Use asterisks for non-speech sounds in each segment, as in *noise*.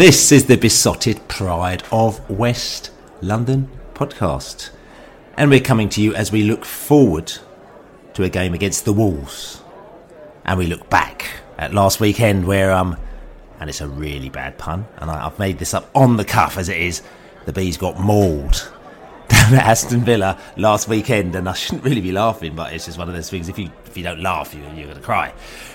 This is the Beesotted Pride of West London podcast. And we're coming to you as we look forward to a game against the Wolves. And we look back at last weekend where, um, and it's a really bad pun, and I, I've made this up on the cuff as it is, the Bees got mauled down at *laughs* Aston Villa last weekend, and I shouldn't really be laughing, but it's just one of those things. If you if you don't laugh, you, you're going to cry,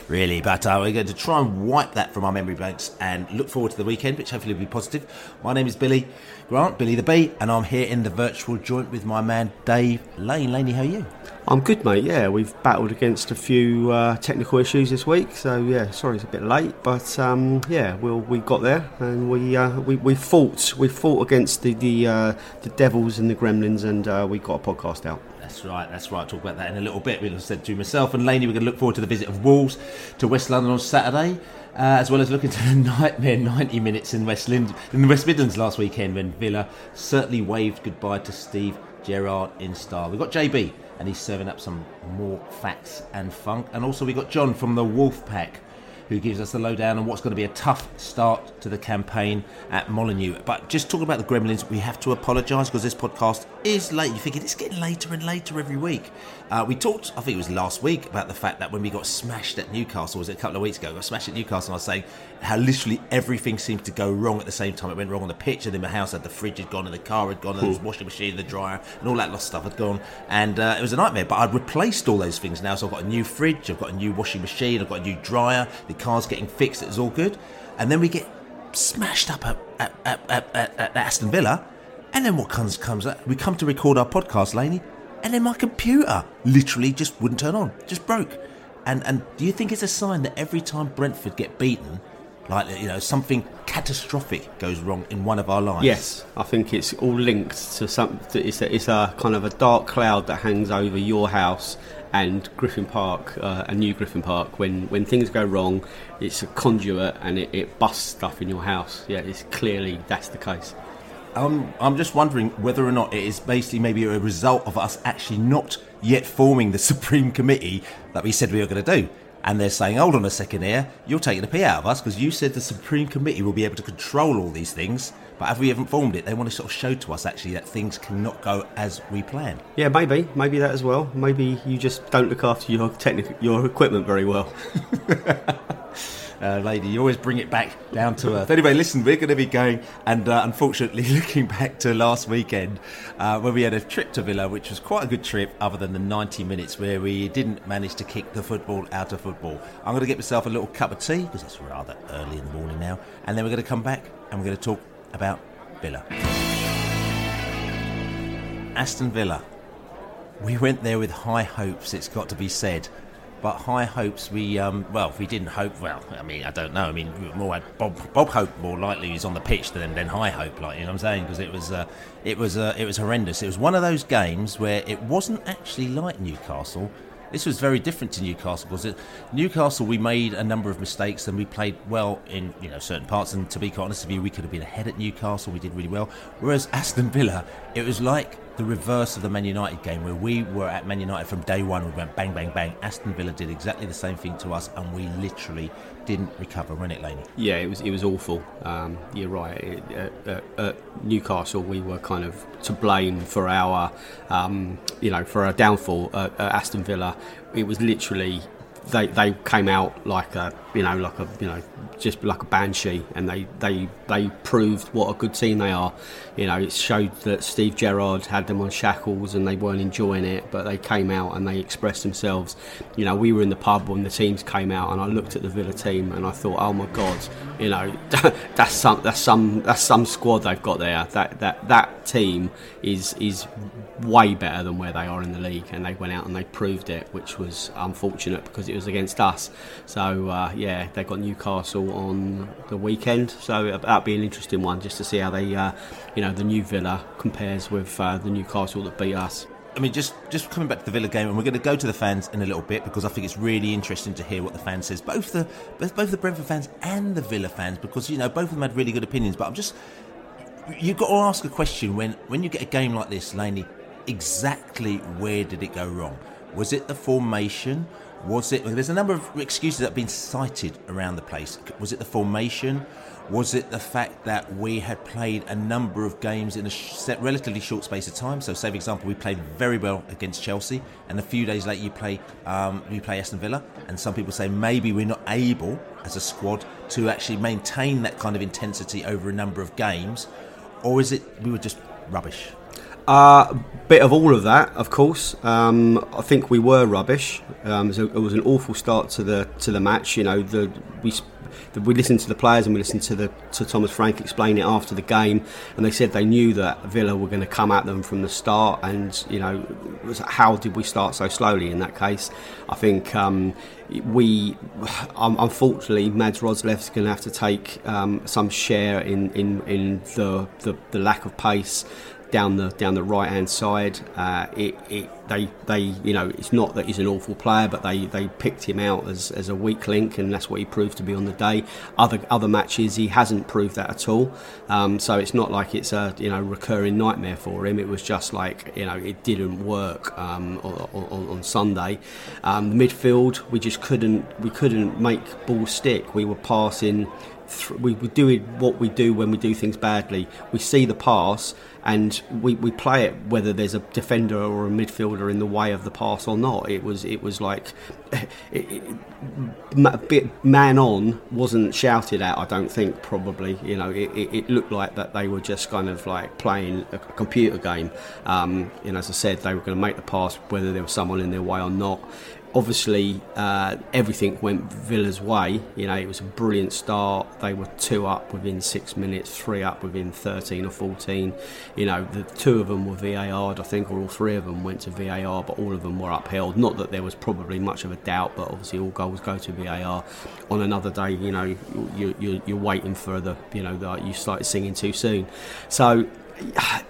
really. But uh, we're going to try and wipe that from our memory banks and look forward to the weekend, which hopefully will be positive. My name is Billy Grant, Billy the Bee, and I'm here in the virtual joint with my man Dave Lane. Laney, how are you? I'm good, mate. Yeah, we've battled against a few uh, technical issues this week, so yeah, sorry it's a bit late, but um, yeah, we'll, we got there and we uh, we, we fought we fought against the the, uh, the Devils and the Gremlins, and uh, we got a podcast out. That's right, that's right. Talk about that in a little bit. We said to myself and Laney, we're going to look forward to the visit of Wolves to West London on Saturday. Uh, as well as looking to the *laughs* nightmare 90 minutes in West, Lind- in the West Midlands last weekend when Villa certainly waved goodbye to Steve Gerrard in style. We've got JB and he's serving up some more facts and funk. And also we've got John from the Wolf Pack who gives us the lowdown on what's going to be a tough start to the campaign at Molineux. But just talking about the Gremlins, we have to apologise because this podcast is late. You're thinking it's getting later and later every week. Uh, we talked, I think it was last week, about the fact that when we got smashed at Newcastle, was it a couple of weeks ago? We got smashed at Newcastle, and I was saying how literally everything seemed to go wrong at the same time. It went wrong on the pitch, and then my house had the fridge had gone, and the car had gone, and the washing machine, the dryer, and all that lost stuff had gone. And uh, it was a nightmare. But I'd replaced all those things now, so I've got a new fridge, I've got a new washing machine, I've got a new dryer, the car's getting fixed, it's all good. And then we get smashed up at, at, at, at, Aston Villa. And then what comes comes? We come to record our podcast, Laney, and then my computer literally just wouldn't turn on, just broke. And and do you think it's a sign that every time Brentford get beaten, like you know something catastrophic goes wrong in one of our lives? Yes, I think it's all linked to something it's, a, it's a kind of a dark cloud that hangs over your house and Griffin Park, uh, a new Griffin Park. When when things go wrong, it's a conduit and it, it busts stuff in your house. Yeah, it's clearly that's the case. Um, I'm just wondering whether or not it is basically maybe a result of us actually not yet forming the *laughs* Supreme Committee that we said we were going to do. And they're saying, hold on a second here, you're taking the pee out of us because you said the Supreme Committee will be able to control all these things. But if we haven't formed it, they want to sort of show to us actually that things cannot go as we plan. Yeah, maybe, maybe that as well. Maybe you just don't look after your technic- your equipment very well. *laughs* uh, lady. You always bring it back down to earth. Anyway, listen, we're going to be going, and uh, unfortunately, *laughs* looking back to last weekend uh, when we had a trip to Villa, which was quite a good trip, other than the 90 minutes where we didn't manage to kick the football out of football. I'm going to get myself a little cup of tea because it's rather early in the morning now, and then we're going to come back and we're going to talk about Villa. Aston Villa. We went there with high hopes, it's got to be said. But high hopes, we um, well, we didn't hope. Well, I mean, I don't know. I mean, more Bob Bob Hope more likely is on the pitch than than high hope, like you know what I'm saying, because it was uh, it was uh, it was horrendous. It was one of those games where it wasn't actually like Newcastle. This was very different to Newcastle because it, Newcastle we made a number of mistakes and we played well in you know certain parts. And to be quite honest with you, we could have been ahead at Newcastle. We did really well. Whereas Aston Villa, it was like the reverse of the Man United game where we were at Man United from day one. We went bang, bang, bang. Aston Villa did exactly the same thing to us, and we literally didn't recover. Wasn't it, Laney? Yeah, it was it was awful. Um, you're right. It, at, at, at Newcastle, we were kind of to blame for our, um, you know, for our downfall. At, at Aston Villa, it was literally they they came out like a you know like a you know just like a banshee, and they they they proved what a good team they are. You know, it showed that Steve Gerrard had them on shackles and they weren't enjoying it, but they came out and they expressed themselves. You know, we were in the pub when the teams came out, and I looked at the Villa team and I thought, oh my god, you know, *laughs* that's some that's some that's some squad they've got there. That that that team is is way better than where they are in the league, and they went out and they proved it, which was unfortunate because it was against us. So uh, yeah, they've got Newcastle on the weekend, so that'll be an interesting one just to see how they, uh, you know, the new Villa compares with uh, the Newcastle that beat us. I mean, just just coming back to the Villa game, and we're going to go to the fans in a little bit because I think it's really interesting to hear what the fans says, both the both, both the Brentford fans and the Villa fans, because you know both of them had really good opinions. But I'm just you've got to ask a question when when you get a game like this, Laney. Exactly where did it go wrong? Was it the formation? Was it? There's a number of excuses that have been cited around the place. Was it the formation? Was it the fact that we had played a number of games in a relatively short space of time? So, say for example, we played very well against Chelsea, and a few days later you play um, we play Aston Villa, and some people say maybe we're not able as a squad to actually maintain that kind of intensity over a number of games, or is it we were just rubbish? A uh, bit of all of that, of course. Um, I think we were rubbish. Um, it was an awful start to the to the match. You know, the we we listened to the players and we listened to the to Thomas Frank explain it after the game, and they said they knew that Villa were going to come at them from the start. And you know, how did we start so slowly? In that case, I think um, we um, unfortunately Mads Roerslev's going to have to take um, some share in in, in the, the, the lack of pace down the down the right hand side. Uh, it, it, they they you know it's not that he's an awful player, but they, they picked him out as, as a weak link, and that's what he proved to be on the day. Other other matches he hasn't proved that at all. Um, so it's not like it's a you know recurring nightmare for him. It was just like you know it didn't work um, on, on, on, Sunday. Um, midfield we just couldn't we couldn't make ball stick. We were passing. Th- we were doing what we do when we do things badly. We see the pass and we, we play it whether there's a defender or a midfielder in the way of the pass or not. It was it was like *laughs* it, it, man on wasn't shouted at. I don't think probably you know it, it, looked like that they were just kind of like playing a computer game. Um, and as I said, they were going to make the pass whether there was someone in their way or not obviously uh, everything went Villa's way. You know, it was a brilliant start. They were two up within six minutes, three up within 13 or 14. You know, the two of them were VAR'd, I think, or all three of them went to VAR, but all of them were upheld. Not that there was probably much of a doubt, but obviously all goals go to VAR. On another day, you know, you, you, you're waiting for the, you know, the, you started singing too soon. So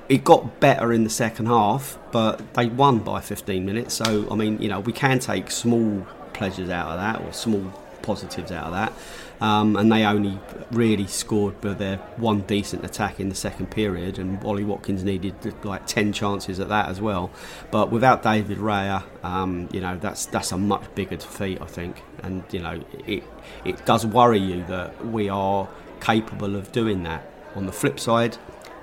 it got better in the second half, but they won by 15 minutes. So, I mean, you know, we can take small pleasures out of that or small positives out of that. Um, and they only really scored with their one decent attack in the second period, and Ollie Watkins needed like 10 chances at that as well. But without David Raya, um, you know, that's that's a much bigger defeat, I think. And, you know, it, it does worry you that we are capable of doing that. On the flip side,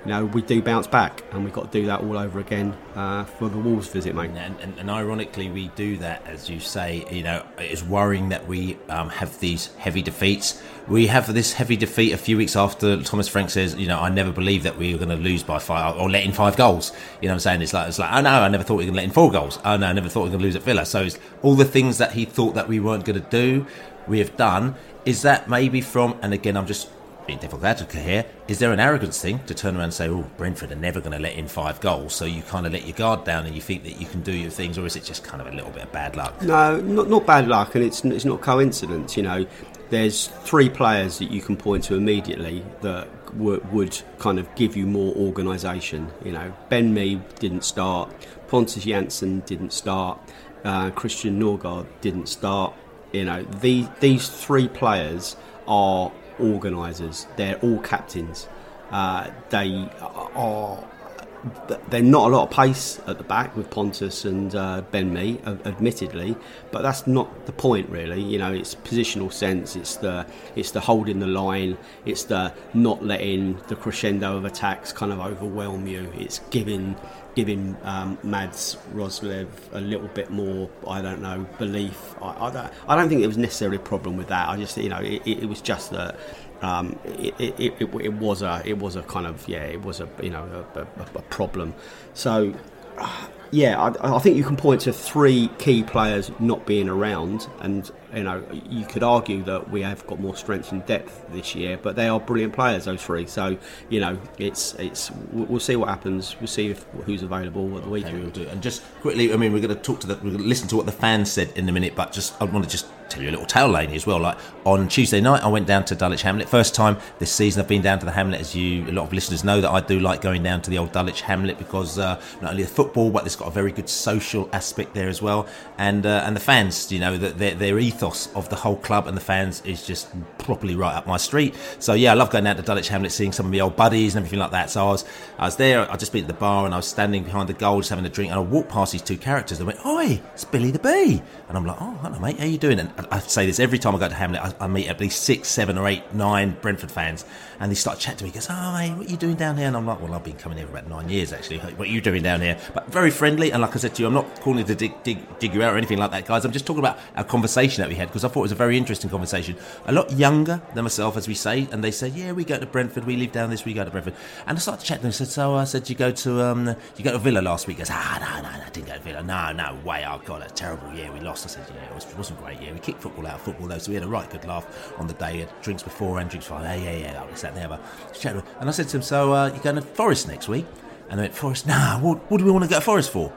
you know, we do bounce back, and we've got to do that all over again uh, for the Wolves visit, mate. And, and, and, ironically, we do that, as you say. You know, it's worrying that we um, have these heavy defeats. We have this heavy defeat a few weeks after Thomas Frank says, you know, I never believed that we were going to lose by five or let in five goals. You know, what I'm saying it's like it's like, oh no, I never thought we were going to let in four goals. Oh no, I never thought we were going to lose at Villa. So it's all the things that he thought that we weren't going to do, we have done. Is that maybe from? And again, I'm just being difficult is there an arrogance thing to turn around and say, oh, Brentford are never going to let in five goals, so you kind of let your guard down and you think that you can do your things, or is it just kind of a little bit of bad luck? No, not, not bad luck, and it's, it's not coincidence. You know, there's three players that you can point to immediately that w- would kind of give you more organisation. You know, Ben Mee didn't start, Pontus Jansson didn't start, Uh, Christian Norgaard didn't start. You know, the, these three players are organisers. They're all captains. Uh, they are they're not a lot of pace at the back with Pontus and uh, Ben Mee, admittedly, but that's not the point really. You know, it's positional sense. It's the it's the holding the line. It's the not letting the crescendo of attacks kind of overwhelm you. It's giving giving um, Mads Roerslev a little bit more, I don't know, belief. I, I, don't, I don't think it was necessarily a problem with that. I just, you know, it, it was just that um, it, it, it, it, was a it was a kind of yeah it was a you know a, a, a problem. So yeah, I, I, think you can point to three key players not being around, and you know you could argue that we have got more strength and depth this year, but they are brilliant players, those three. So you know it's it's we'll see what happens. We'll see if, who's available at the weekend. we'll do. And just quickly, I mean, we're going to talk to the, we're going to listen to what the fans said in a minute, but just I want to just tell you a little tale, Laney, as well. Like on Tuesday night, I went down to Dulwich Hamlet. First time this season I've been down to the Hamlet. As you, a lot of listeners know, that I do like going down to the old Dulwich Hamlet because uh, not only the football, but it's got a very good social aspect there as well. And uh, and the fans, you know, that their, their ethos of the whole club and the fans is just properly right up my street. So yeah, I love going down to Dulwich Hamlet, seeing some of my old buddies and everything like that. So I was I was there. I just been at the bar and I was standing behind the goal, just having a drink, and I walked past these two characters. They went, "Oi, it's Billy the Bee," and I'm like, "Oh, hello, mate. How you doing?" And I say this every time I go to Hamlet. I, I meet at least six, seven, or eight, nine Brentford fans, and they start chatting to me. He goes, "Oh, mate, what are you doing down here?" And I'm like, "Well, I've been coming here for about nine years actually. What are you doing down here?" But very friendly, and like I said to you, I'm not calling to dig, dig, dig you out or anything like that, guys. I'm just talking about a conversation that we had because I thought it was a very interesting conversation. A lot younger than myself, as we say, and they said, "Yeah, we go to Brentford. We live down this. We go to Brentford." And I started to chat to them. I said, "So I said, you go to um, you go to Villa last week?" He goes, "Ah, no, no, no, I didn't go to Villa. No, no way. I got a terrible year. We lost." I said, "Yeah, it, was, it wasn't great. Yeah, we kicked football out of football though, so we had a right good laugh on the day. Drinks before and drinks after. Yeah, yeah, yeah. That was that there." And I said to him, "So uh, you going to Forest next week?" And they went, Forest, nah, what, what do we want to go to Forest for?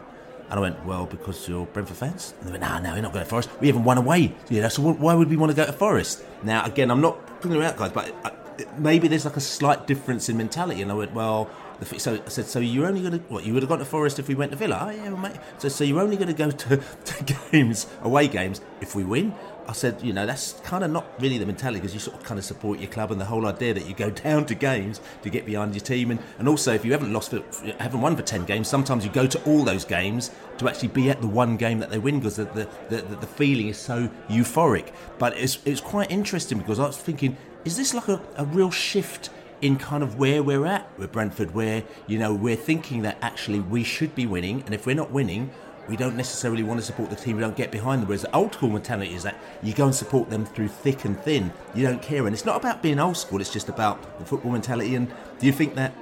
And I went, well, because you're Brentford fans. And they went, no, no, we're not going to Forest. We haven't won away. Yeah, so why would we want to go to Forest? Now, again, I'm not putting them out, guys, but uh, maybe there's like a slight difference in mentality. And I went, well, so I said, so you're only going to what? You would have gone to Forest if we went to Villa. Oh yeah, well, mate. So so you're only going to go to, *laughs* to games, away games, if we win. I said, you know, that's kind of not really the mentality because you sort of kind of support your club and the whole idea that you go *laughs* down to games to get behind your team. And, and also, if you haven't lost, for, haven't won for 10 games, sometimes you go to all those games to actually be at the one game that they win because the, the, the, the, feeling is so euphoric. But it's, it's quite interesting because I was thinking, is this like a, a real shift? in kind of where we're at with Brentford, where you know we're thinking that actually we should be winning, and if we're not winning, we don't necessarily want to support the team, we don't get behind them. Whereas the old school mentality is that you go and support them through thick and thin. You don't care. And it's not about being old school, it's just about the football mentality. And do you think that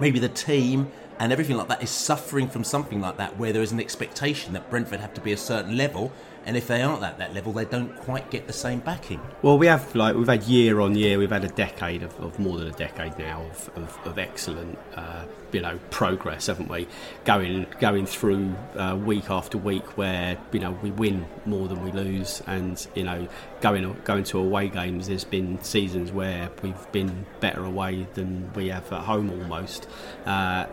maybe the team and everything like that is suffering from something like that where there is an expectation that Brentford have to be a certain level and if they aren't at that level, they don't quite get the same backing. Well, we have like we've had year on year, we've had a decade of, of more than a decade now of, of, of excellent, uh, you know, progress, haven't we? Going going through uh, week after week where you know we win more than we lose, and you know going going to away games. There's been seasons where we've been better away than we have at home almost, uh,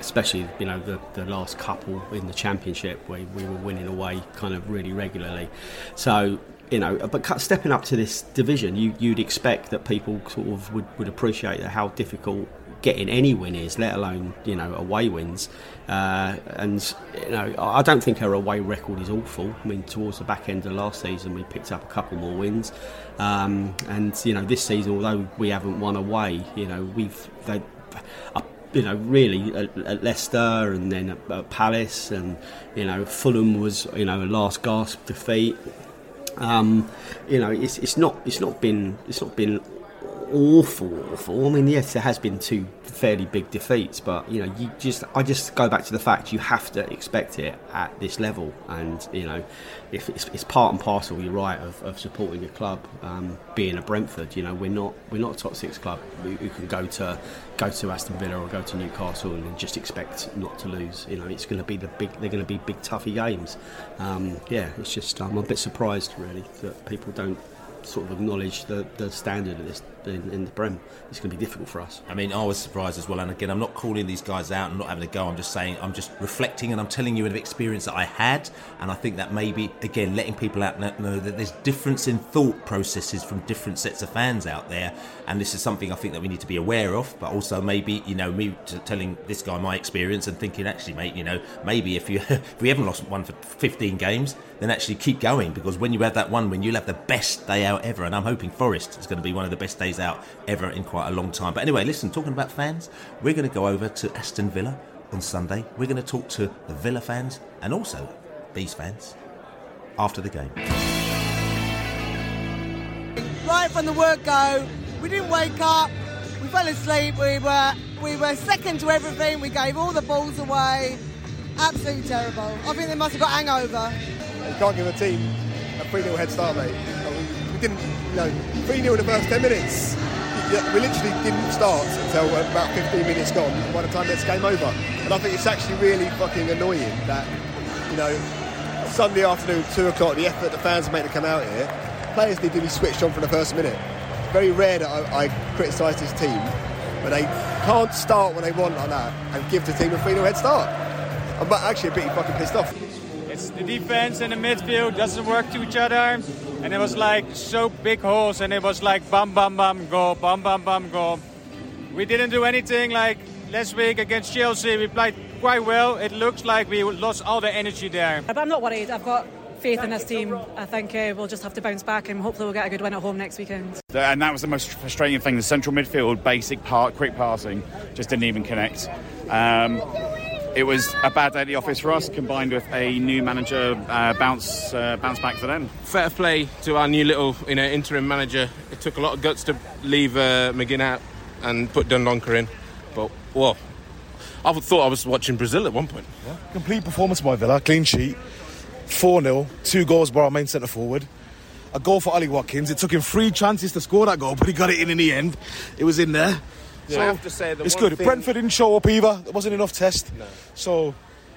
especially you know the the last couple in the championship where we were winning away kind of really regularly. So you know, but stepping up to this division, you, you'd expect that people sort of would, would appreciate how difficult getting any win is, let alone you know away wins. Uh, and you know, I don't think our away record is awful. I mean, towards the back end of last season, we picked up a couple more wins, um, and you know, this season, although we haven't won away, you know, we've they, you know, really at, at, Leicester and then at, at, Palace, and you know, Fulham was you know a last gasp defeat. Um, you know, it's, it's not it's not been it's not been awful, awful. I mean, yes, there has been two fairly big defeats, but you know, you just I just go back to the fact you have to expect it at this level, and you know, if it's, it's part and parcel, you're right of, of supporting your club, um, being a Brentford. You know, we're not we're not a top six club who can go to go to Aston Villa or go to Newcastle and just expect not to lose. You know, it's going to be the big they're going to be big toughy games. Um, yeah, it's just I'm a bit surprised really that people don't sort of acknowledge the, the standard of this in, in the Prem. It's going to be difficult for us. I mean, I was surprised as well. And again, I'm not calling these guys out and not having a go. I'm just saying, I'm just reflecting and I'm telling you an experience that I had. And I think that maybe, again, letting people out know that there's difference in thought processes from different sets of fans out there. And this is something I think that we need to be aware of. But also, maybe, you know, me telling this guy my experience and thinking, actually, mate, you know, maybe if you *laughs* if we haven't lost one for 15 games, then actually keep going because when you have that one win, you'll have the best day out ever. And I'm hoping Forest is going to be one of the best days out ever in quite a long time. But anyway, listen, talking about fans, we're going to go over to Aston Villa on Sunday. We're going to talk to the Villa fans and also Bees fans after the game. Right from the word go, we didn't wake up. We fell asleep. We were we were second to everything. We gave all the balls away. Absolutely terrible. I think they must have got hangover. You can't give a team a 3 0 head start, mate. Didn't, you know, 3 0 in the first 10 minutes. We literally didn't start until uh, about 15 minutes gone by the time this game over. And I think it's actually really fucking annoying that, you know, Sunday afternoon, 2 o'clock, the effort the fans make to come out here, players need to be switched on from the first minute. It's very rare that I, I criticise this team, but they can't start when they want like that and give the team a 3 0 head start. I'm actually a bit fucking pissed off. It's the defense and the midfield doesn't work to each other, and it was like so big holes, and it was like bam bam bam go, bam bam bam go. We didn't do anything like last week against Chelsea. We played quite well. It looks like we lost all the energy there. But I'm not worried. I've got faith in this team. I think uh, we'll just have to bounce back and hopefully we'll get a good win at home next weekend. And that was the most frustrating thing. The central midfield, basic part, quick passing, just didn't even connect. Um, it was a bad day at the office for us, combined with a new manager uh, bounce uh, bounce back for them. Fair play to our new little you know interim manager. It took a lot of guts to leave uh, McGinn out and put Dendoncker in, but well, I thought I was watching Brazil at one point. Yeah. Complete performance by Villa, clean sheet, four 0 two goals by our main centre forward. A goal for Ollie Watkins. It took him three chances to score that goal, but he got it in in the end. It was in there. So I have to say it's good. Thing... Brentford didn't show up either. There wasn't enough test. No. So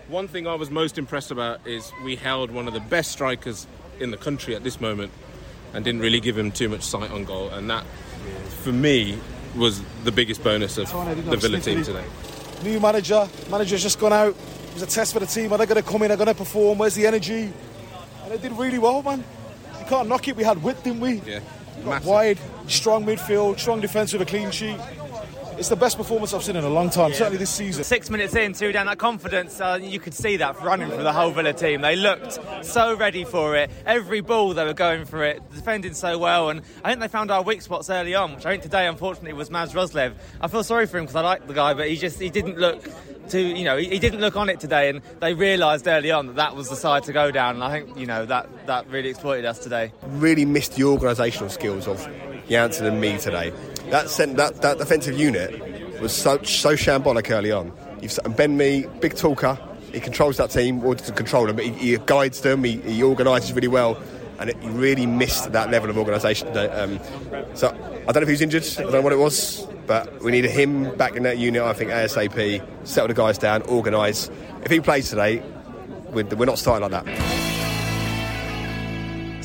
one thing I was most impressed about is we held one of the best strikers in the country at this moment and didn't really give him too much sight on goal. And that, for me, was the biggest bonus of the Villa team today. New manager. Manager's just gone out. It was a test for the team. Are they going to come in? Are they going to perform? Where's the energy? And they did really well, man. You can't knock it. We had width, didn't we? Yeah. Wide, strong midfield, strong defence with a clean sheet it's the best performance I've seen in a long time, yeah. certainly this season. Six minutes in, two down, that confidence, uh, you could see that running for the whole Villa team. They looked so ready for it. Every ball they were going for it, defending so well, and I think they found our weak spots early on, which I think today, unfortunately, was Mads Roerslev. I feel sorry for him because I like the guy, but he just he didn't look to you know he, he didn't look on it today, and they realised early on that that was the side to go down. And I think you know that that really exploited us today. Really missed the organisational skills of Jansson and Mee today that sent, that, that defensive unit was so, so shambolic early on. You've, Ben Mee, big talker, he controls that team, or doesn't control them, but he, he guides them, he, he organises really well, and it, he really missed that level of organisation. Um, so I don't know if he's injured, I don't know what it was, but we needed him back in that unit, I think, ASAP, settle the guys down, organise. If he plays today, we're, we're not starting like that.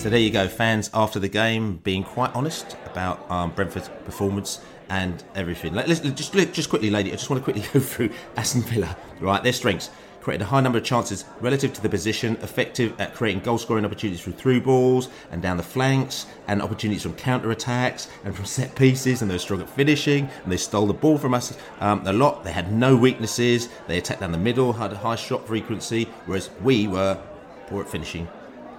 So there you go, fans after the game being quite honest about um, Brentford's performance and everything. Let's, just just quickly, lady, I just want to quickly *laughs* go through Aston Villa. Right, their strengths: created a high number of chances relative to the position, effective at creating goal-scoring opportunities through through balls and down the flanks, and opportunities from counter-attacks and from set pieces. And they were strong at finishing, and they stole the ball from us um, a lot. They had no weaknesses. They attacked down the middle, had a high shot frequency, whereas we were poor at finishing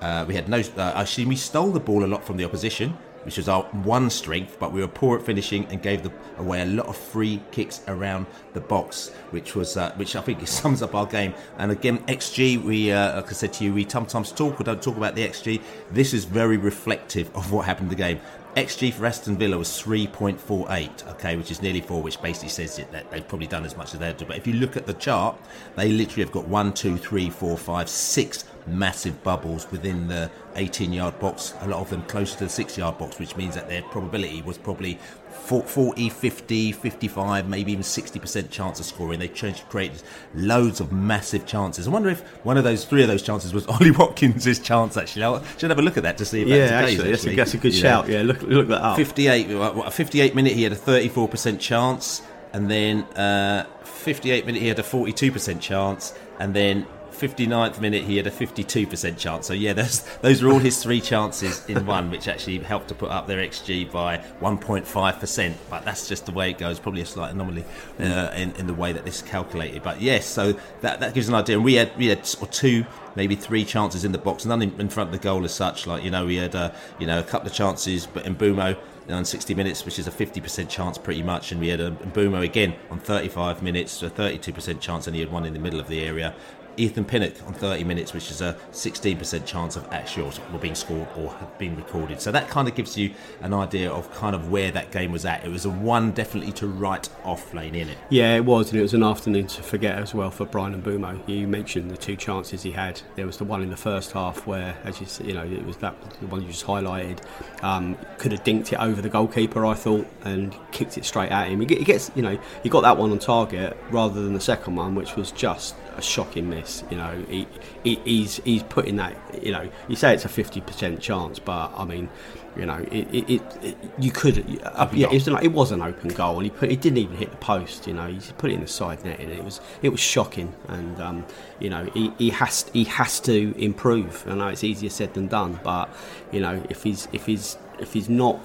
uh, we had no. Uh, actually, we stole the ball a lot from the opposition, which was our one strength, but we were poor at finishing and gave the, away a lot of free kicks around the box, which was uh, which I think *laughs* sums up our game. And again, XG, we uh, like I said to you, we sometimes talk or don't talk about the XG. This is very reflective of what happened in the game. XG for Aston Villa was 3.48, okay, which is nearly four, which basically says it, that they've probably done as much as they had to. But if you look at the chart, they literally have got one, two, three, four, five, six massive bubbles within the 18 yard box, a lot of them close to the 6 yard box, which means that their probability was probably 40, 50, 55, maybe even 60% chance of scoring. They changed created loads of massive chances. I wonder if one of those, three of those chances was *laughs* Ollie Watkins' chance, actually. I should have a look at that to see if yeah, that's actually, case. That's, a, that's a good shout. Yeah, look, look that up. 58, a 58 minute, he had a 34% chance, and then uh, 58 minute, he had a 42% chance, and then 59th minute he had a 52% chance. So yeah, those those are all his three chances in one, which actually helped to put up their xG by 1.5%. But that's just the way it goes. Probably a slight anomaly uh, in, in the way that this is calculated. But yes, so that, that gives an idea. And we had we had or two maybe three chances in the box, none in, in front of the goal as such. Like you know, we had uh, you know a couple of chances, but in Mbeumo on 60 minutes, which is a 50% chance pretty much, and we had a Mbeumo again on 35 minutes, a 32% chance, and he had one in the middle of the area. Ethan Pinnock on 30 minutes, which is a 16% chance of actual were being scored or have been recorded. So that kind of gives you an idea of kind of where that game was at. It was a one definitely to write off lane in it. Yeah, it was, and it was an afternoon to forget as well for Bryan Mbeumo. You mentioned the two chances he had. There was the one in the first half where, as you you know, it was that the one you just highlighted. Um, could have dinked it over the goalkeeper, I thought, and kicked it straight at him. He gets, you know, he got that one on target rather than the second one, which was just a shocking miss. You know, he, he, he's he's putting that. You know, you say it's a fifty percent chance, but I mean, you know, it, it, it you could. Uh, yeah, it was, like, it was an open goal, and he put. It didn't even hit the post. You know, he put it in the side net, and it was it was shocking. And um, you know, he, he has he has to improve. I know it's easier said than done, but you know, if he's if he's if he's not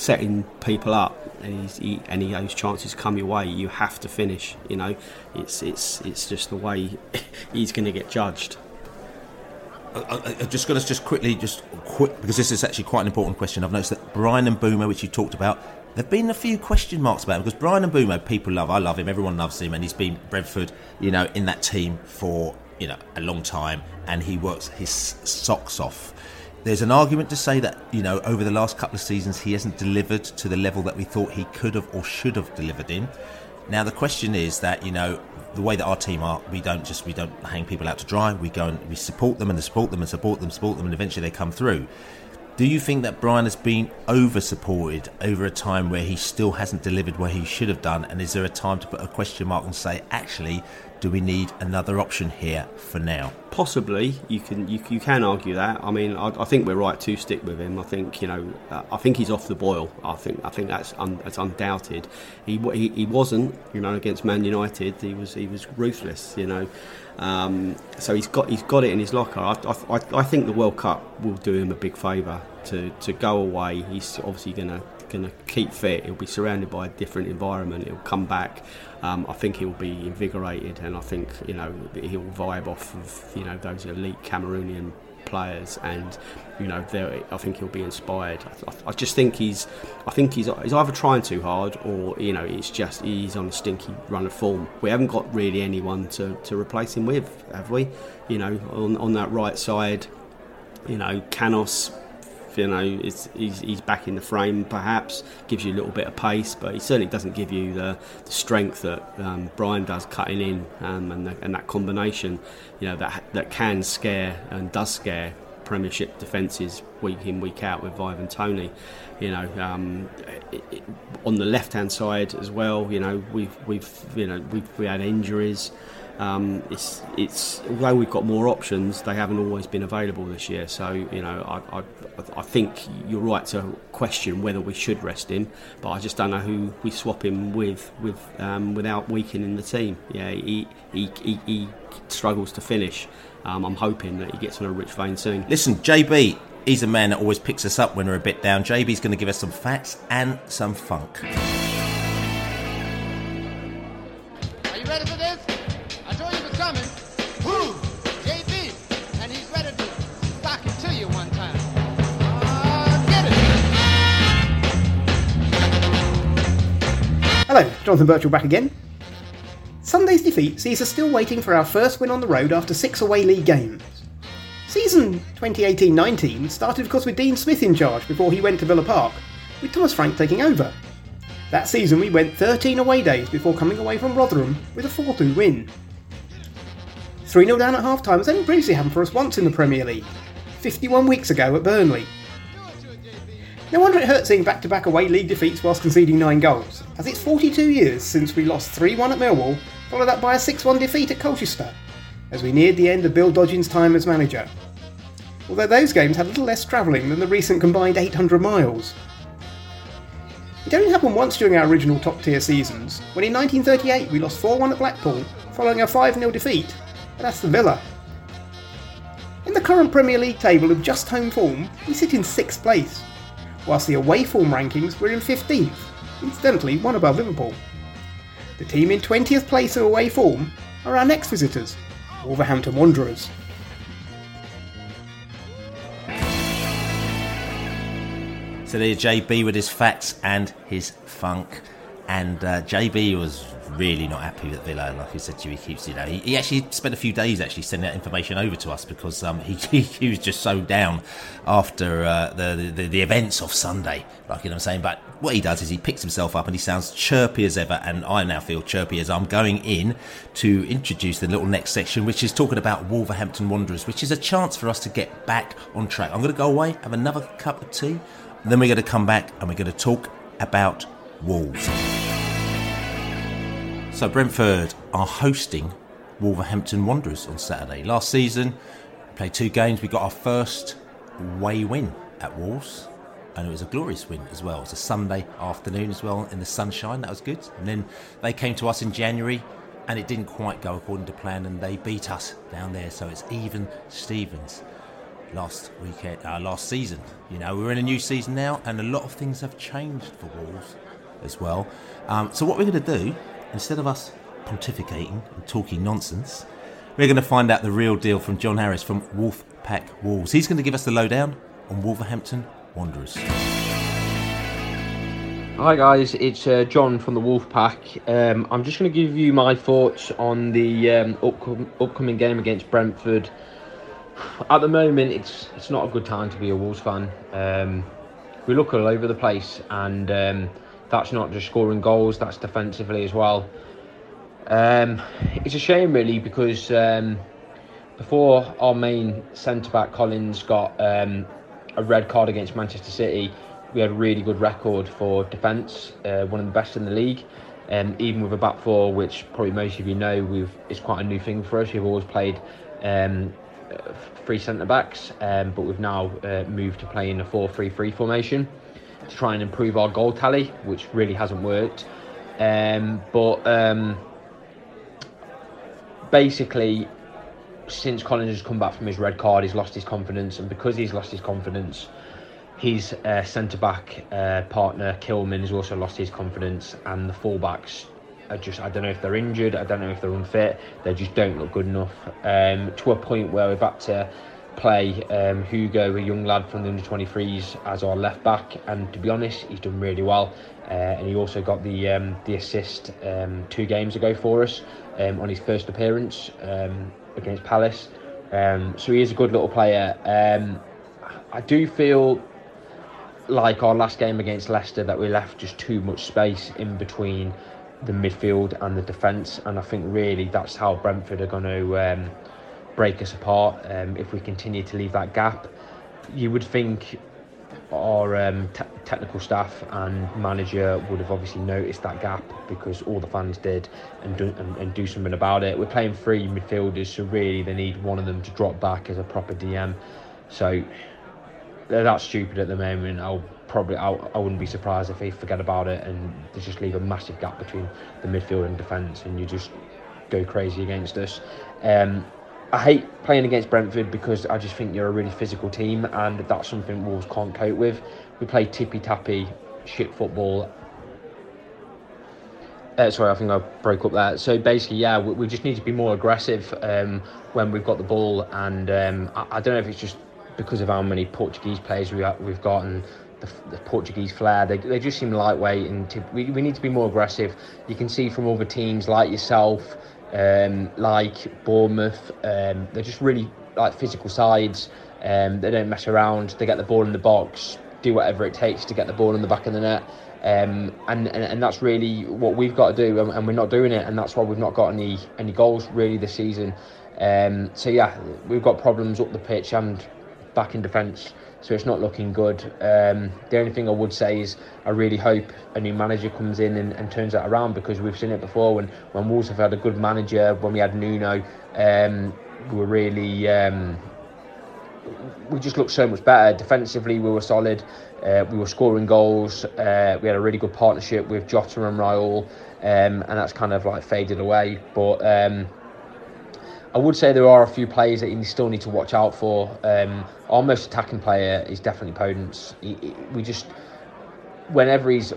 setting people up and he, any those chances come your way, you have to finish. You know, it's it's it's just the way *laughs* he's going to get judged. I, I, just got to just quickly, just quick, because this is actually quite an important question. I've noticed that Bryan Mbeumo, which you talked about, there've been a few question marks about him because Bryan Mbeumo, people love, I love him, everyone loves him, and he's been Brentford, you know, in that team for you know a long time, and he works his socks off. There's an argument to say that, you know, over the last couple of seasons, he hasn't delivered to the level that we thought he could have or should have delivered in. Now, the question is that, you know, the way that our team are, we don't just we don't hang people out to dry. We go and we support them and support them and support them, support them, and eventually they come through. Do you think that Bryan has been over supported over a time where he still hasn't delivered where he should have done? And is there a time to put a question mark and say, actually, do we need another option here for now? Possibly, you can you, you can argue that. I mean, I, I, think we're right to stick with him. I think you know, uh, I think he's off the boil. I think I think that's un, that's undoubted. He, he, he wasn't, you know, against Man United. He was he was ruthless. You know, um, so he's got he's got it in his locker. I, I, I think the World Cup will do him a big favour to to go away. He's obviously going to going to keep fit. He'll be surrounded by a different environment. He'll come back. Um, I think he'll be invigorated, and I think you know he'll vibe off of you know those elite Cameroonian players, and you know I think he'll be inspired. I, I, just think he's I think he's he's either trying too hard or you know it's just he's on a stinky run of form. We haven't got really anyone to, to replace him with, have we? You know on on that right side, you know Canos you know, he's, he's back in the frame, perhaps gives you a little bit of pace, but he certainly doesn't give you the, the strength that um, Bryan does cutting in, um, and, the, and that combination, you know, that that can scare and does scare Premiership defences week in week out with Ivan Toney. You know, um, it, it, on the left hand side as well. You know, we've we've you know we've we had injuries. Um, it's it's although we've got more options, they haven't always been available this year. So you know, I, I, I think you're right to question whether we should rest him, but I just don't know who we swap him with with um, without weakening the team. Yeah, he he, he, he struggles to finish. Um, I'm hoping that he gets on a rich vein soon. Listen, JB, he's a man that always picks us up when we're a bit down. JB's going to give us some facts and some funk. Jonathan Birchall back again. Sunday's defeat sees us still waiting for our first win on the road after six away league games. Season 2018 19 started, of course, with Dean Smith in charge before he went to Villa Park, with Thomas Frank taking over. That season, we went 13 away days before coming away from Rotherham with a 4 2 win. 3 0 down at half time has only previously happened for us once in the Premier League, 51 weeks ago at Burnley. No wonder it hurt seeing back to back away league defeats whilst conceding 9 goals, as it's 42 years since we lost 3 1 at Millwall, followed up by a 6 1 defeat at Colchester, as we neared the end of Bill Dodgin's time as manager. Although those games had a little less travelling than the recent combined 800 miles. It only happened once during our original top tier seasons, when in 1938 we lost 4 1 at Blackpool, following a 5 0 defeat at Aston Villa. In the current Premier League table of just home form, we sit in 6th place, whilst the away form rankings were in 15th, incidentally one above Liverpool. The team in 20th place of away form are our next visitors, Wolverhampton Wanderers. So there's JB with his facts and his funk. And uh, JB was really not happy with Villa. Like I said to you, he keeps, you know, he, he actually spent a few days actually sending that information over to us because um, *laughs* he, he was just so down after uh, the, the, the events of Sunday. Like you know what I'm saying. But what he does is he picks himself up and he sounds chirpy as ever. And I now feel chirpy as I'm going in to introduce the little next section, which is talking about Wolverhampton Wanderers, which is a chance for us to get back on track. I'm going to go away, have another cup of tea. Then we're going to come back and we're going to talk about Wolves. So Brentford are hosting Wolverhampton Wanderers on Saturday. Last season, we played two games. We got our first away win at Wolves, and it was a glorious win as well. It was a Sunday afternoon as well in the sunshine. That was good. And then they came to us in January, and it didn't quite go according to plan, and they beat us down there. So it's even Stevens last weekend, uh, last season. You know, we're in a new season now, and a lot of things have changed for Wolves as well. Um, so what we're going to do, instead of us pontificating and talking nonsense, we're going to find out the real deal from John Harris from Wolfpack Wolves. He's going to give us the lowdown on Wolverhampton Wanderers. Hi guys, it's uh, John from the Wolfpack. Um, I'm just going to give you my thoughts on the um, upcom- upcoming game against Brentford. At the moment, it's it's not a good time to be a Wolves fan. Um, we look all over the place, and um, that's not just scoring goals; that's defensively as well. Um, it's a shame, really, because um, before our main centre back Collins got um, a red card against Manchester City, we had a really good record for defence, uh, one of the best in the league. Um, even with a back four, which probably most of you know, we've it's quite a new thing for us. We've always played um, three centre backs, um, but we've now uh, moved to playing a 4 3 3 formation to try and improve our goal tally, which really hasn't worked. Um, but um, basically, since Collins has come back from his red card, he's lost his confidence, and because he's lost his confidence, his uh, centre back uh, partner Kilman has also lost his confidence, and the fullbacks are just I don't know if they're injured, I don't know if they're unfit, they just don't look good enough. Um, to a point where we've had to play um, Hugo, a young lad from the under 23s, as our left back, and to be honest, he's done really well. Uh, and he also got the um, the assist um, two games ago for us um, on his first appearance um, against Palace. Um, so he is a good little player. I do feel like our last game against Leicester that we left just too much space in between the midfield and the defence, and I think really that's how Brentford are going to break us apart um, if we continue to leave that gap. You would think our um, te- technical staff and manager would have obviously noticed that gap because all the fans did and do, and, and do something about it. We're playing three midfielders, so really they need one of them to drop back as a proper DM. So they're that stupid at the moment. I'll probably I, I wouldn't be surprised if they forget about it and they just leave a massive gap between the midfield and defence, and you just go crazy against us. Um, I hate playing against Brentford because I just think you're a really physical team, and that's something Wolves can't cope with. We play tippy tappy shit football. Uh, sorry, I think I broke up there. So basically, yeah, we, we just need to be more aggressive um, when we've got the ball, and um, I, I don't know if it's just because of how many Portuguese players we have, we've got and the, the, Portuguese flair. They, they just seem lightweight, and we, we need to be more aggressive. You can see from other teams like yourself, um, like Bournemouth, um, they're just really like physical sides. Um, they don't mess around. They get the ball in the box, do whatever it takes to get the ball in the back of the net. Um, and, and and that's really what we've got to do, and, and we're not doing it, and that's why we've not got any any goals really this season. Um, so yeah, we've got problems up the pitch and back in defence, so it's not looking good. Um, the only thing I would say is I really hope a new manager comes in and, and turns that around because we've seen it before when when Wolves have had a good manager. When we had Nuno, um, we were really. Um, we just looked so much better defensively. We were solid. Uh, we were scoring goals. Uh, we had a really good partnership with Jota and Raul, um, and that's kind of like faded away. But um, I would say there are a few players that you still need to watch out for. Um, our most attacking player is definitely Podence. We just, whenever he's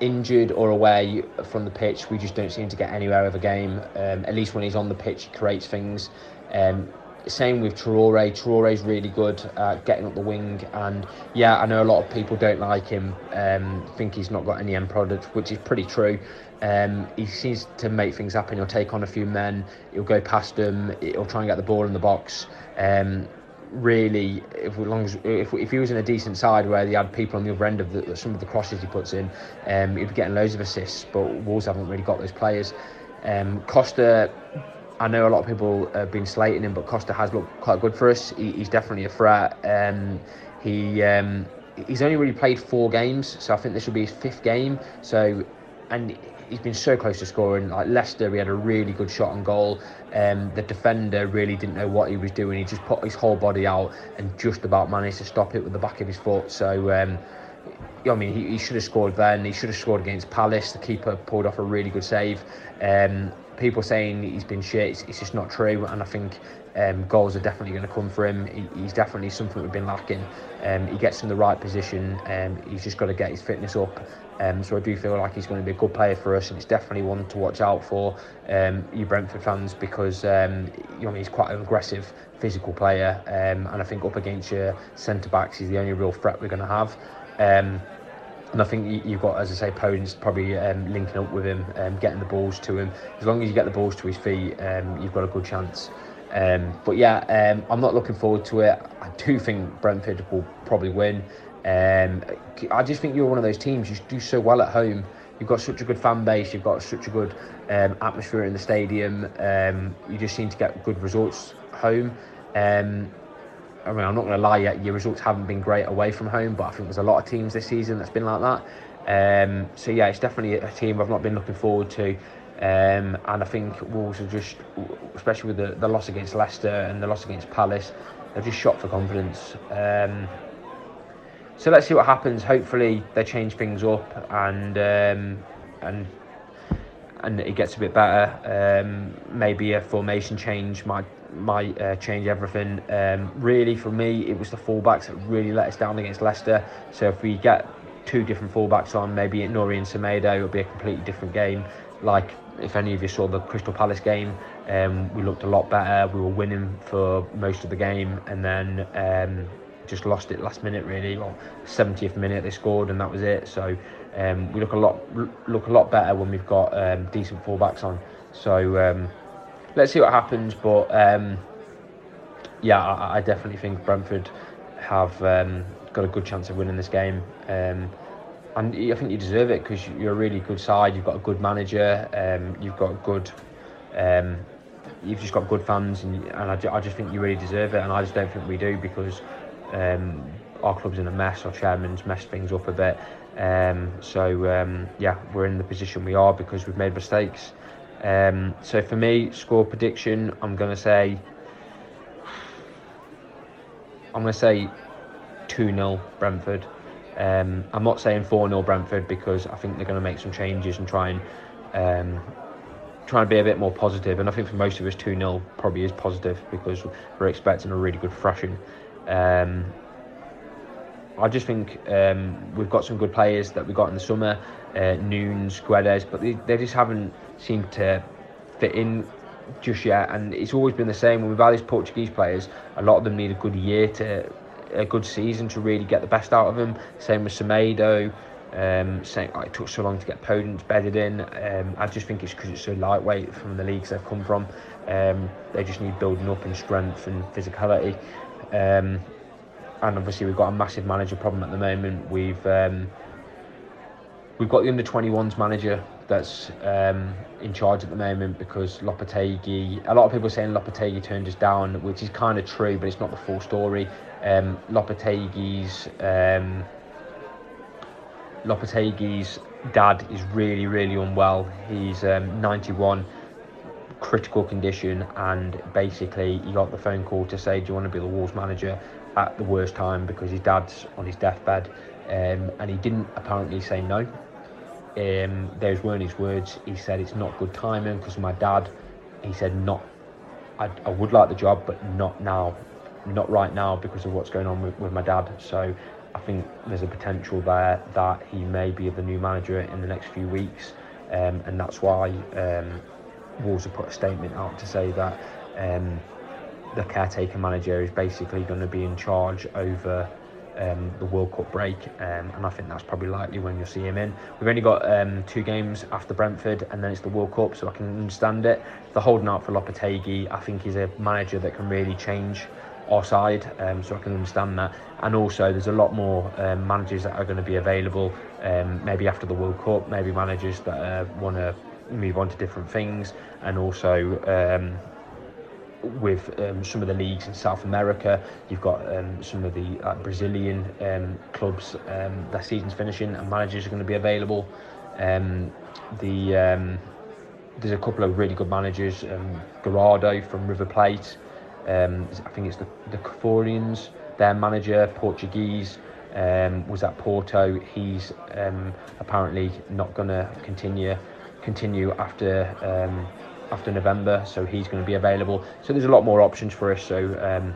injured or away from the pitch, we just don't seem to get anywhere with a game. Um, at least when he's on the pitch, he creates things. Um, same with Traore. Traore's really good at getting up the wing, and yeah, I know a lot of people don't like him. Um, think he's not got any end product, which is pretty true. Um, he seems to make things happen. He'll take on a few men. He'll go past them. He'll try and get the ball in the box. Um, really, if as long as if, if he was in a decent side where he had people on the other end of the, some of the crosses he puts in, um, he'd be getting loads of assists. But Wolves haven't really got those players. Um, Costa, I know a lot of people have been slating him, but Costa has looked quite good for us. He, he's definitely a threat. Um, he um, he's only really played four games, so I think this will be his fifth game. So, and he's been so close to scoring. Like Leicester, he had a really good shot on goal. Um, the defender really didn't know what he was doing. He just put his whole body out and just about managed to stop it with the back of his foot. So. Um, I mean, he, he should have scored then. He should have scored against Palace. The keeper pulled off a really good save. Um, people saying he's been shit, it's, it's, just not true. And I think um, goals are definitely going to come for him. He, he's definitely something we've been lacking. Um, he gets in the right position. Um, he's just got to get his fitness up. Um, so I do feel like he's going to be a good player for us, and it's definitely one to watch out for um, you Brentford fans because um, you know he's quite an aggressive, physical player, and I think up against your centre backs, he's the only real threat we're going to have. Um, and I think you've got, as I say, Podence probably um, linking up with him, getting the balls to him. As long as you get the balls to his feet, you've got a good chance. Um, but yeah, um, I'm not looking forward to it. I do think Brentford will probably win. Um, I just think you're one of those teams. You do so well at home. You've got such a good fan base. You've got such a good um, atmosphere in the stadium. Um, you just seem to get good results home. Um, I mean, I'm not going to lie yet. Your results haven't been great away from home, but I think there's a lot of teams this season that's been like that. Um, so yeah, it's definitely a team I've not been looking forward to. Um, and I think Wolves are just, especially with the, the loss against Leicester and the loss against Palace, they're just shot for confidence. Um, so let's see what happens. Hopefully they change things up and um, and and it gets a bit better. Um, maybe a formation change might might uh, change everything. Um, really, for me, it was the fullbacks that really let us down against Leicester. So if we get two different fullbacks on, maybe Nouri and Semedo, it'll be a completely different game. Like if any of you saw the Crystal Palace game, um, we looked a lot better. We were winning for most of the game, and then um, just lost it last minute. Really, well, 70th minute they scored, and that was it. So um, we look a lot look a lot better when we've got um, decent fullbacks on. So um, let's see what happens. But um, yeah, I, I, definitely think Brentford have got a good chance of winning this game and I think you deserve it because you're a really good side. You've got a good manager. Um, you've got good. Um, you've just got good fans, and, and I, I, just think you really deserve it. And I just don't think we do because um, our club's in a mess. Our chairman's messed things up a bit. Um, so um, yeah, we're in the position we are because we've made mistakes. Um, so for me, score prediction, I'm going to say. I'm going to say 2 0 Brentford. Um, I'm not saying 4 0 Brentford because I think they're going to make some changes and try and um, try and be a bit more positive. And I think for most of us, 2 0 probably is positive because we're expecting a really good thrashing. Um, I just think um, we've got some good players that we got in the summer, uh, Nunes, Guedes, but they, they just haven't seemed to fit in just yet. And it's always been the same when we've had these Portuguese players. A lot of them need a good year to a good season to really get the best out of them. Same with Semedo. Um, saying oh, it took so long to get Podence bedded in. Um, I just think it's because it's so lightweight from the leagues they've come from. Um, they just need building up in strength and physicality. Um, and obviously we've got a massive manager problem at the moment. We've um, we've got the under 21s manager that's um, in charge at the moment because Lopetegui. A lot of people are saying Lopetegui turned us down, which is kind of true, but it's not the full story. Um, Lopetegui's um, Lopetegui's dad is really, really unwell. He's um, 91, critical condition, and basically he got the phone call to say, "Do you want to be the Wolves manager?" At the worst time because his dad's on his deathbed, um, and he didn't apparently say no. Um, those weren't his words. He said it's not good timing because my dad. He said not. I, I would like the job, but not now, not right now because of what's going on with, with my dad. So I think there's a potential there that he may be the new manager in the next few weeks, um, and that's why um, Wolves have put a statement out to say that um, the caretaker manager is basically going to be in charge over um, the World Cup break, um, and I think that's probably likely when you'll see him in. We've only got um, two games after Brentford, and then it's the World Cup, so I can understand it. The holding out for Lopetegui, I think he's a manager that can really change our side, um, so I can understand that. And also, there's a lot more um, managers that are going to be available, um, maybe after the World Cup, maybe managers that uh, want to move on to different things, and also with um, some of the leagues in South America. You've got um, some of the uh, Brazilian um, clubs, um, their season's finishing, and managers are going to be available. Um, the um, there's a couple of really good managers. Um, Gallardo from River Plate. Um, I think it's the the Corinthians, their manager, Portuguese. Was at Porto. He's apparently not going to continue continue after after November, so he's going to be available. So there's a lot more options for us. So um,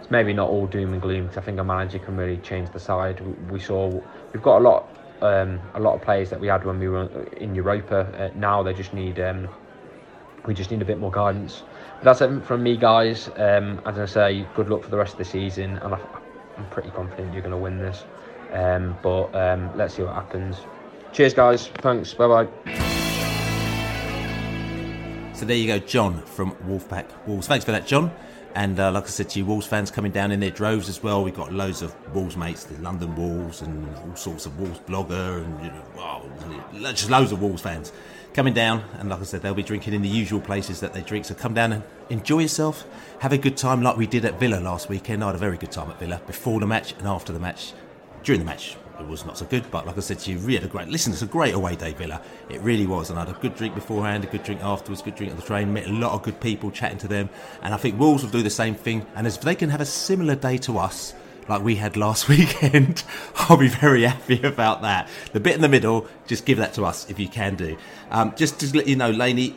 it's maybe not all doom and gloom because I think a manager can really change the side. We, saw we've got a lot um, a lot of players that we had when we were in Europa. Uh, now they just need um, we just need a bit more guidance. But that's it from me, guys. Um, as I say, good luck for the rest of the season, and I, I'm pretty confident you're going to win this. Um, but um, let's see what happens. Cheers, guys. Thanks. Bye bye. So there you go, John from Wolfpack Wolves. Thanks for that, John. And uh, like I said to you, Wolves fans coming down in their droves as well. We've got loads of Wolves mates, the London Wolves, and all sorts of Wolves blogger, and you know, wow, just loads of Wolves fans coming down. And like I said, they'll be drinking in the usual places that they drink. So come down and enjoy yourself, have a good time, like we did at Villa last weekend. I had a very good time at Villa before the match and after the match. During the match, it was not so good, but like I said to you, we had a great listen. It's a great away day, Villa. It really was, and I had a good drink beforehand, a good drink afterwards, good drink on the train. Met a lot of good people, chatting to them, and I think Wolves will do the same thing. And if they can have a similar day to us, like we had last *laughs* weekend, I'll be very happy about that. The bit in the middle, just give that to us if you can do. Um, just to let you know, Laney,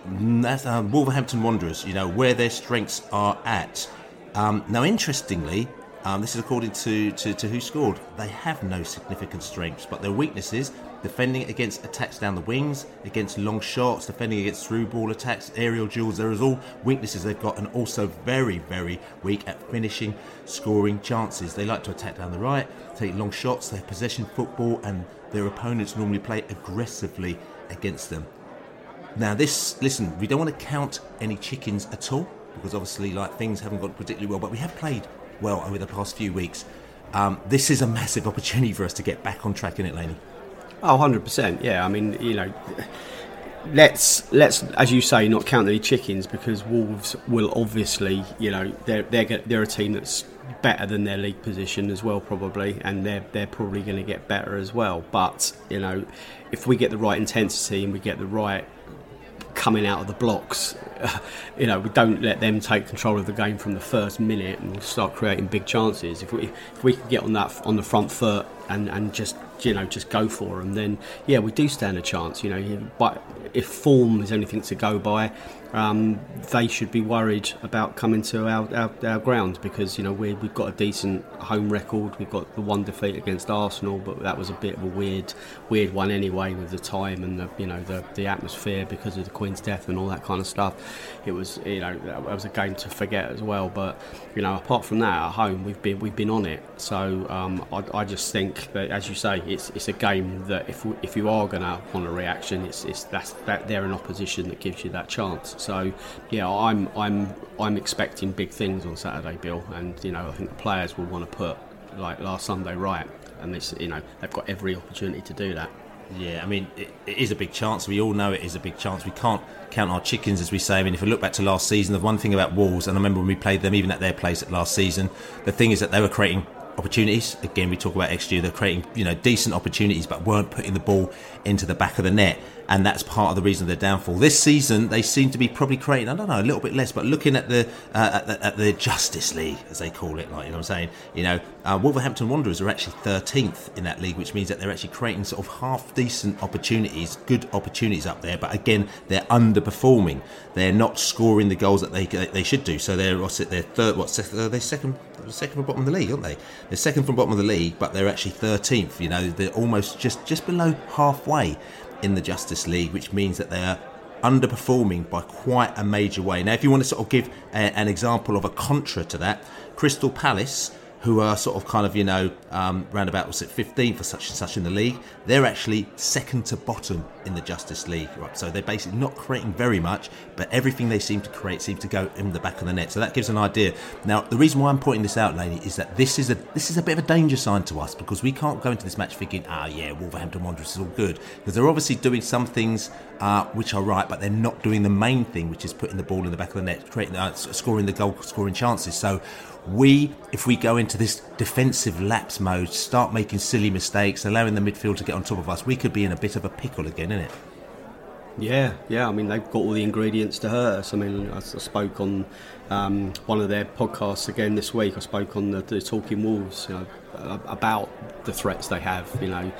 um, Wolverhampton Wanderers, you know where their strengths are at. Um, now, interestingly, um, this is according to, to, to WhoScored. They have no significant strengths, but their weaknesses defending against attacks down the wings, against long shots, defending against through ball attacks, aerial duels. There is all weaknesses they've got, and also very, very weak at finishing, scoring chances. They like to attack down the right, take long shots, they have possession football, and their opponents normally play aggressively against them. Now, this, listen, we don't want to count any chickens at all because obviously, like things haven't gone particularly well, but we have played well over the past few weeks. Um, this is a massive opportunity for us to get back on track in it, Laney. Oh, 100%. Yeah, I mean, you know, let's let's as you say not count any chickens because Wolves will obviously, you know, they're they're they're a team that's better than their league position as well probably and they're they're probably going to get better as well. But, you know, if we get the right intensity and we get the right coming out of the blocks. *laughs* you know, we don't let them take control of the game from the first minute and start creating big chances. If we if we can get on that on the front foot and, and just you know just go for them, then yeah, we do stand a chance. You know, but if form is anything to go by, um, they should be worried about coming to our, our, our ground because you know we we've got a decent home record. We've got the one defeat against Arsenal, but that was a bit of a weird weird one anyway with the time and the you know the, the atmosphere because of the Queen's death and all that kind of stuff. It was you know that was a game to forget as well. But you know apart from that at home we've been we've been on it. So um, I, I just think that as you say it's it's a game that if if you are going to want a reaction, it's it's that's that they're an opposition that gives you that chance. So yeah, I'm I'm I'm expecting big things on Saturday, Bill, and you know I think the players will want to put like last Sunday right, and this you know they've got every opportunity to do that. Yeah, I mean, it, it is a big chance. We all know it is a big chance. We can't count our chickens, as we say. I mean, if we look back to last season, the one thing about Wolves, and I remember when we played them, even at their place at last season, the thing is that they were creating opportunities. Again, we talk about XG, they're creating, you know, decent opportunities, but weren't putting the ball into the back of the net. And that's part of the reason of their downfall. This season, they seem to be probably creating, I don't know, a little bit less, but looking at the uh, at the, at the Justice League, as they call it, like, you know I'm saying? You know, uh, Wolverhampton Wanderers are actually 13th in that league, which means that they're actually creating sort of half decent opportunities, good opportunities up there. But again, they're underperforming. They're not scoring the goals that they they should do. So they're what's it, they're third, what they're second second from bottom of the league, aren't they? They're second from bottom of the league, but they're actually 13th. You know, they're almost just just below halfway in the Justice League, which means that they are underperforming by quite a major way. Now, if you want to sort of give a, an example of a contra to that, Crystal Palace who are sort of kind of you know um, round about was it 15 for such and such in the league they're actually second to bottom in the Justice League right? So they're basically not creating very much but everything they seem to create seems to go in the back of the net. So that gives an idea. Now the reason why I'm pointing this out lady is that this is a this is a bit of a danger sign to us because we can't go into this match thinking ah yeah Wolverhampton Wanderers is all good. Because they're obviously doing some things uh, which are right but they're not doing the main thing which is putting the ball in the back of the net creating uh, scoring the goal scoring chances. So we, if we go into this defensive lapse mode, start making silly mistakes, allowing the midfield to get on top of us, we could be in a bit of a pickle again, innit? Yeah, yeah. I mean, they've got all the ingredients to hurt us. I mean, I, spoke on um, one of their podcasts again this week. I spoke on the, the Talking Wolves you know, about the threats they have. You know,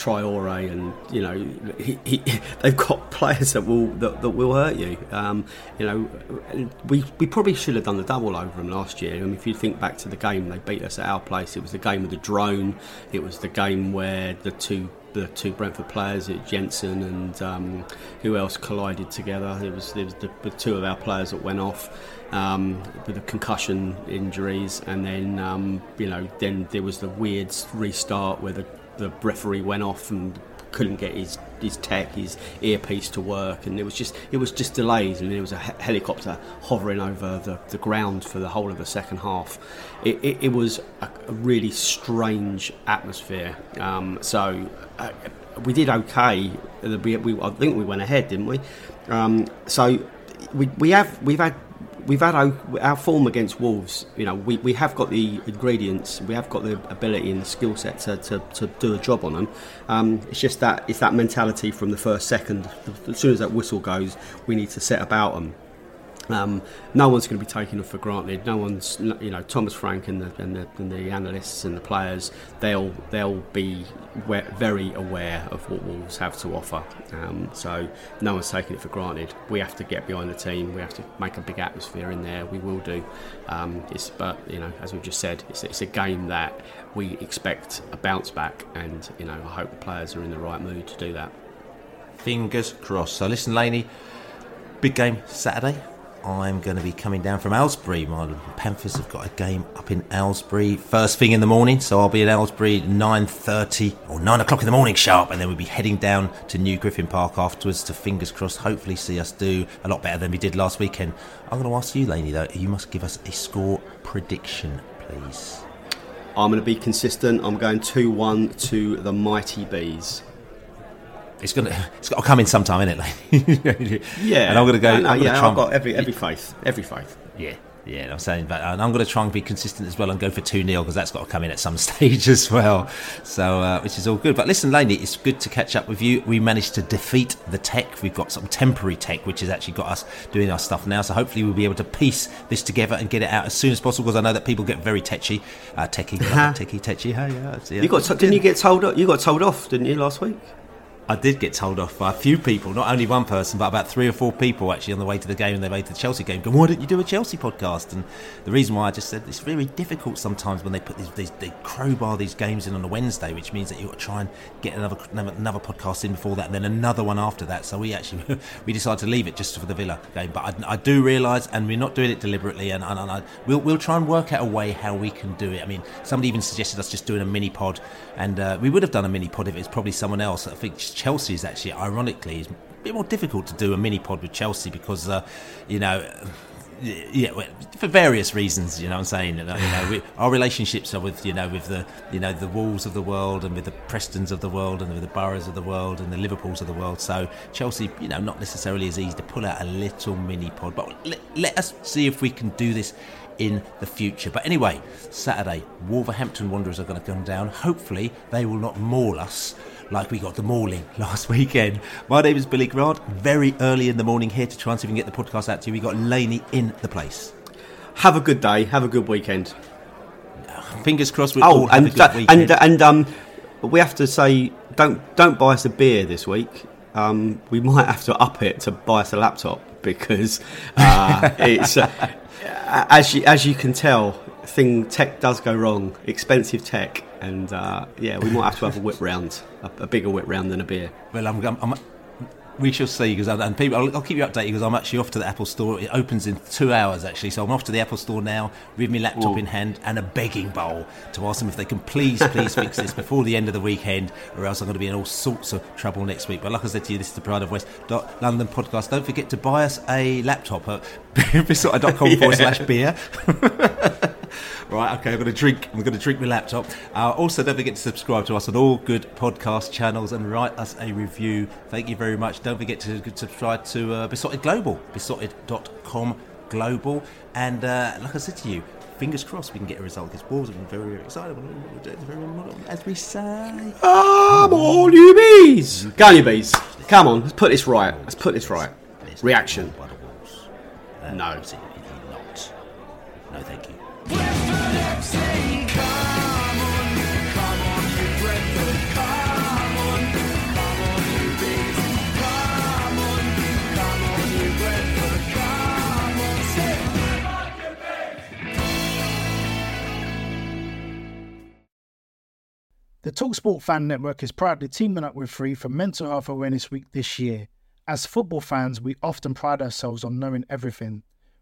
Traore, and you know he, he, *laughs* they've got *laughs* players that will that, that will hurt you. Um, you know, we we probably should have done the double over them last year. I mean, if you think back to the game, they beat us at our place. It was the game with the drone. It was the game where the two the two Brentford players, Jensen and um, who else collided together. It was, it was the, the, two of our players that went off um, with the concussion injuries, and then um, you know then there was the weird restart where the the referee went off and couldn't get his, his tech, his earpiece to work, and it was just it was just delays, and there was a he- helicopter hovering over the, the ground for the whole of the second half. It, it, it was a, a, really strange atmosphere. Um, so uh, we did okay. We, we, I think we went ahead, didn't we? Um, so we, we have we've had we've had our, our, form against Wolves. You know, we, we have got the ingredients, we have got the ability and the skill set to, to, to, do a job on them. Um, it's just that it's that mentality from the first second. As soon as that whistle goes, we need to set about them. Um, no one's going to be taking taken for granted. No one's, you know, Thomas Frank and the, and the, and the analysts and the players. They'll they'll be very aware of what Wolves have to offer. Um, so no one's taking it for granted. We have to get behind the team. We have to make a big atmosphere in there. We will do. Um, it's, but you know, as we've just said, it's, it's a game that we expect a bounce back, and you know, I hope the players are in the right mood to do that. Fingers crossed. So listen, Laney, big game Saturday. I'm going to be coming down from Aylesbury. My Panthers have got a game up in Aylesbury first thing in the morning, so I'll be in Aylesbury 9:30 or 9 o'clock in the morning sharp, and then we'll be heading down to New Griffin Park afterwards to fingers crossed, hopefully see us do a lot better than we did last weekend. I'm going to ask you, Laney, though, you must give us a score prediction, please. I'm going to be consistent. I'm going 2-1 to the Mighty Bees. It's gonna it's got to come in sometime, isn't it? *laughs* yeah. And I'm gonna go. No, no, I'm yeah, I've got every every faith, every faith. Yeah. Yeah, I'm saying, but and I'm going to try and be consistent as well and go for 2 0 because that's got to come in at some *laughs* stage as well. So, uh, which is all good. But listen, Laney, it's good to catch up with you. We managed to defeat the tech. We've got some temporary tech, which has actually got us doing our stuff now. So, hopefully, we'll be able to piece this together and get it out as soon as possible because I know that people get very techy, Uh, techie, techie, techie. Hey, yeah, yeah. You got, didn't you get told off? You got told off, didn't you, last week? I did get told off by a few people, not only one person, but about three or four people actually on the way to the game and they made to the Chelsea game. Going, why don't you do a Chelsea podcast? And the reason why I just said it's very difficult sometimes when they put these, these they crowbar these games in on a Wednesday, which means that you've got to try and get another another podcast in before that, and then another one after that. So we actually *laughs* we decided to leave it just for the Villa game. But I, I do realise, and we're not doing it deliberately, and, and, and I, we'll we'll try and work out a way how we can do it. I mean, somebody even suggested us just doing a mini pod, and uh, we would have done a mini pod if it's probably someone else. I think Chelsea is actually ironically, it's a bit more difficult to do a mini pod with Chelsea because, uh, you know, yeah, for various reasons, you know what I'm saying. You know, we, our relationships are with, you know, with the, you know, the Wolves of the world and with the Prestons of the world and with the Boroughs of the world and the Liverpools of the world. So Chelsea, you know, not necessarily as easy to pull out a little mini pod, but let, let us see if we can do this in the future. But anyway, Saturday, Wolverhampton Wanderers are going to come down. Hopefully, they will not maul us like we got the mauling *laughs* last weekend. My name is Billy Grant. Very early in the morning here to try and see if we can get the podcast out to you. We got Laney in the place. Have a good day. Have a good weekend. *sighs* Fingers crossed. We oh, and a good weekend. and and um, we have to say don't don't buy us a beer this week. Um, we might have to up it to buy us a laptop because uh, *laughs* it's uh, as you as you can tell, thing tech does go wrong. Expensive tech, and uh, yeah, we might have to have a whip round, a, a bigger whip round than a beer. Well, I'm, I'm, I'm we shall see because and people I'll, I'll, keep you updated because I'm actually off to the Apple store. It opens in two hours actually, so I'm off to the Apple store now with my laptop Ooh. in hand and a begging bowl to ask them if they can please, please fix this before the end of the weekend, or else I'm going to be in all sorts of trouble next week. But like I said to you, this is the Pride of West London podcast. Don't forget to buy us a laptop at *laughs* *laughs* beesotted.com forward slash beer. *laughs* Right, okay, I'm going to drink. I'm going to drink my laptop. Uh, also, don't forget to subscribe to us on all good podcast channels and write us a review. Thank you very much. Don't forget to subscribe to uh, Beesotted Global, beesotted.com global. And uh, like I said to you, fingers crossed we can get a result against Wolves. I'm very, very excited. As we say, Come on, you bees! Go you bees! Come on, let's put this right. Let's put this right. Reaction. No. No, thank you. The Talksport Fan Network is proudly teaming up with Free for Mental Health Awareness Week this year. As football fans, we often pride ourselves on knowing everything,